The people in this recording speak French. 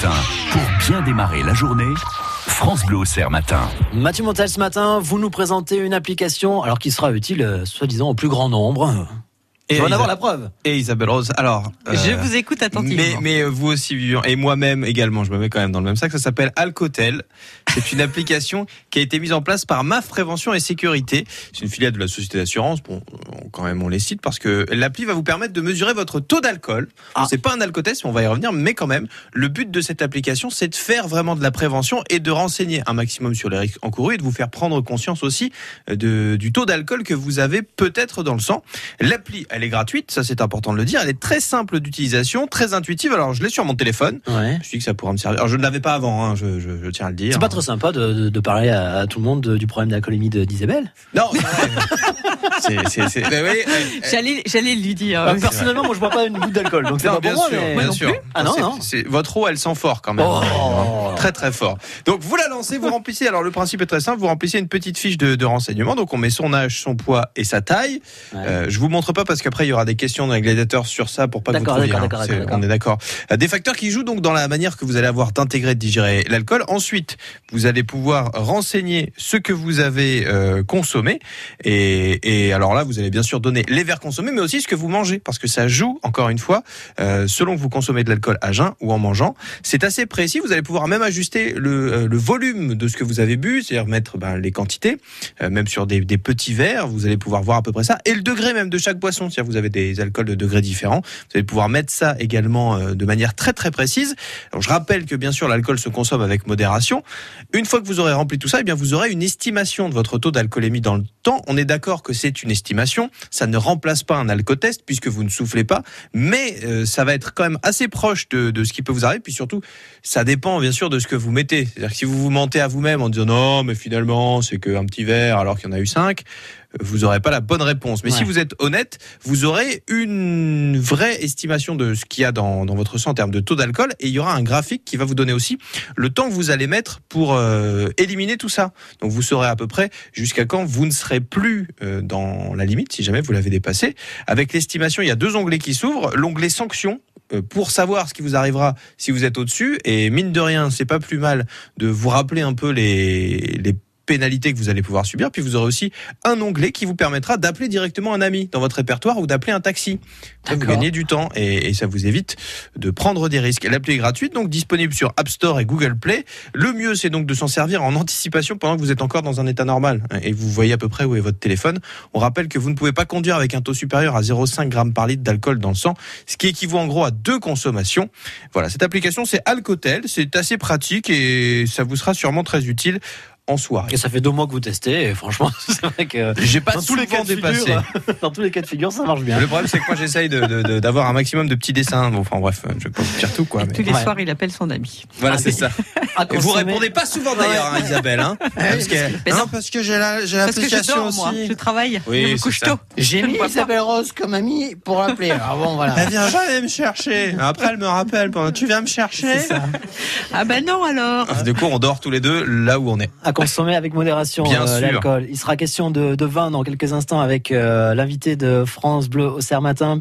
Pour bien démarrer la journée, France Bleu Auxerre matin. Mathieu Montel, ce matin, vous nous présentez une application alors qui sera utile, euh, soi-disant, au plus grand nombre. Et en avoir la preuve. Et Isabelle Rose. Alors, euh, Je vous écoute attentivement. mais, mais euh, vous aussi, Vivian, et moi-même également, je me mets quand même dans le même sac. Ça s'appelle Alcotel. C'est une application qui a été mise en place par MAF Prévention et Sécurité. C'est une filiale de la société d'assurance. Bon, on- quand même, on les cite parce que l'appli va vous permettre de mesurer votre taux d'alcool. Ah. C'est pas un alcotest, mais on va y revenir. Mais quand même, le but de cette application, c'est de faire vraiment de la prévention et de renseigner un maximum sur les risques encourus et de vous faire prendre conscience aussi euh, de, du taux d'alcool que vous avez peut-être dans le sang. L'appli, elle est gratuite, ça c'est important de le dire. Elle est très simple d'utilisation, très intuitive. Alors, je l'ai sur mon téléphone. Ouais. Je me suis dit que ça pourra me servir. Alors, je ne l'avais pas avant, hein, je, je- je tiens à le dire. C'est pas trop sympa de, de- de parler à, à tout le monde de- du problème d'alcoolémie d'Isabelle? Non, oui, J'allais, j'allais lui dire. Euh, personnellement, moi je bois pas une goutte d'alcool, donc c'est non, pas bien pour moi. sûr, mais- bien non sûr. plus? Ah non, non. votre eau, elle sent fort quand même. Oh. Très très fort. Donc vous la lancez, vous remplissez. Alors le principe est très simple. Vous remplissez une petite fiche de, de renseignement. Donc on met son âge, son poids et sa taille. Ouais. Euh, je vous montre pas parce qu'après il y aura des questions dans les gladiateurs sur ça pour pas que vous trouviez. d'accord, hein. On est d'accord. Euh, Des facteurs qui jouent donc dans la manière que vous allez avoir d'intégrer, de digérer l'alcool. Ensuite, vous allez pouvoir renseigner ce que vous avez euh, consommé. Et, et alors là, vous allez bien sûr donner les verres consommés, mais aussi ce que vous mangez, parce que ça joue encore une fois euh, selon que vous consommez de l'alcool à jeun ou en mangeant. C'est assez précis. Vous allez pouvoir même ajuster le, euh, le volume de ce que vous avez bu, c'est-à-dire mettre ben, les quantités, euh, même sur des, petits verres. Vous allez pouvoir voir à peu près ça, et le degré même de chaque boisson. C'est-à-dire vous avez des alcools de degrés différents. Vous allez pouvoir mettre ça également euh, de manière très très précise. Je rappelle que bien sûr l'alcool se consomme avec modération. Une fois que vous aurez rempli tout ça, eh bien vous aurez une estimation de votre taux d'alcoolémie dans le temps. On est d'accord que c'est une estimation. Ça ne remplace pas un alcotest puisque vous ne soufflez pas, mais ça va être quand même assez proche de, de ce qui peut vous arriver. Puis surtout, ça dépend bien sûr de ce que vous mettez. C'est-à-dire que si vous vous mentez à vous-même en disant non, mais finalement c'est qu'un petit verre alors qu'il y en a eu cinq, vous n'aurez pas la bonne réponse. Mais si vous êtes honnête, vous aurez une vraie estimation de ce qu'il y a dans, dans votre sang en termes de taux d'alcool et il y aura un graphique qui va vous donner aussi le temps que vous allez mettre pour euh, éliminer tout ça. Donc vous saurez à peu près jusqu'à quand vous ne serez plus euh, dans la limite si jamais vous l'avez dépassé. Avec l'estimation, il y a deux onglets qui s'ouvrent. L'onglet sanctions pour savoir ce qui vous arrivera si vous êtes au-dessus. Et mine de rien, c'est pas plus mal de vous rappeler un peu les, les pénalités que vous allez pouvoir subir. Puis vous aurez aussi un onglet qui vous permettra d'appeler directement un ami dans votre répertoire ou d'appeler un taxi. Ça, vous gagnez du temps et, et ça vous évite de prendre des risques. L'appli est gratuite, donc disponible sur App Store et Google Play. Le mieux, c'est donc de s'en servir en anticipation pendant que vous êtes encore dans un état normal et vous voyez à peu près où est votre téléphone. On rappelle que vous ne pouvez pas conduire avec un taux supérieur à 0,5 g par litre d'alcool dans le sang, ce qui équivaut en gros à deux consommations. Voilà, cette application, c'est Alcotel. C'est assez pratique et ça vous sera sûrement très utile en soirée. Et ça fait deux mois que vous testez, et franchement, c'est vrai que J'ai pas dans tous les cas de dépassé. figure, dans tous les cas de figure, ça marche bien. Le problème, c'est que moi, j'essaye de- de- de- d'avoir un maximum de petits dessins. Bon, enfin, bref, je vais pas vous dire tout, quoi. mais- Tous les Ouais. soirs, il appelle son ami. Voilà, Ah, c'est ça. Et vous répondez pas souvent d'ailleurs, hein, Isabelle. Hein, parce que, hein, non. parce que j'ai la, j'ai Parce que je l'application dors, aussi. moi. Je travaille. Oui, je me c'est couche ça. tôt. J'ai mis. Isabelle Rose comme amie pour l'appeler. Ah bon, voilà. Elle vient jamais me chercher. Après, elle me rappelle. pendant, Tu viens me chercher. Ah ben non alors. Du coup, on dort tous les deux là où on est. À consommer avec modération euh, l'alcool. Il sera question de, de vin dans quelques instants avec euh, l'invité de France Bleu au Serre Matin.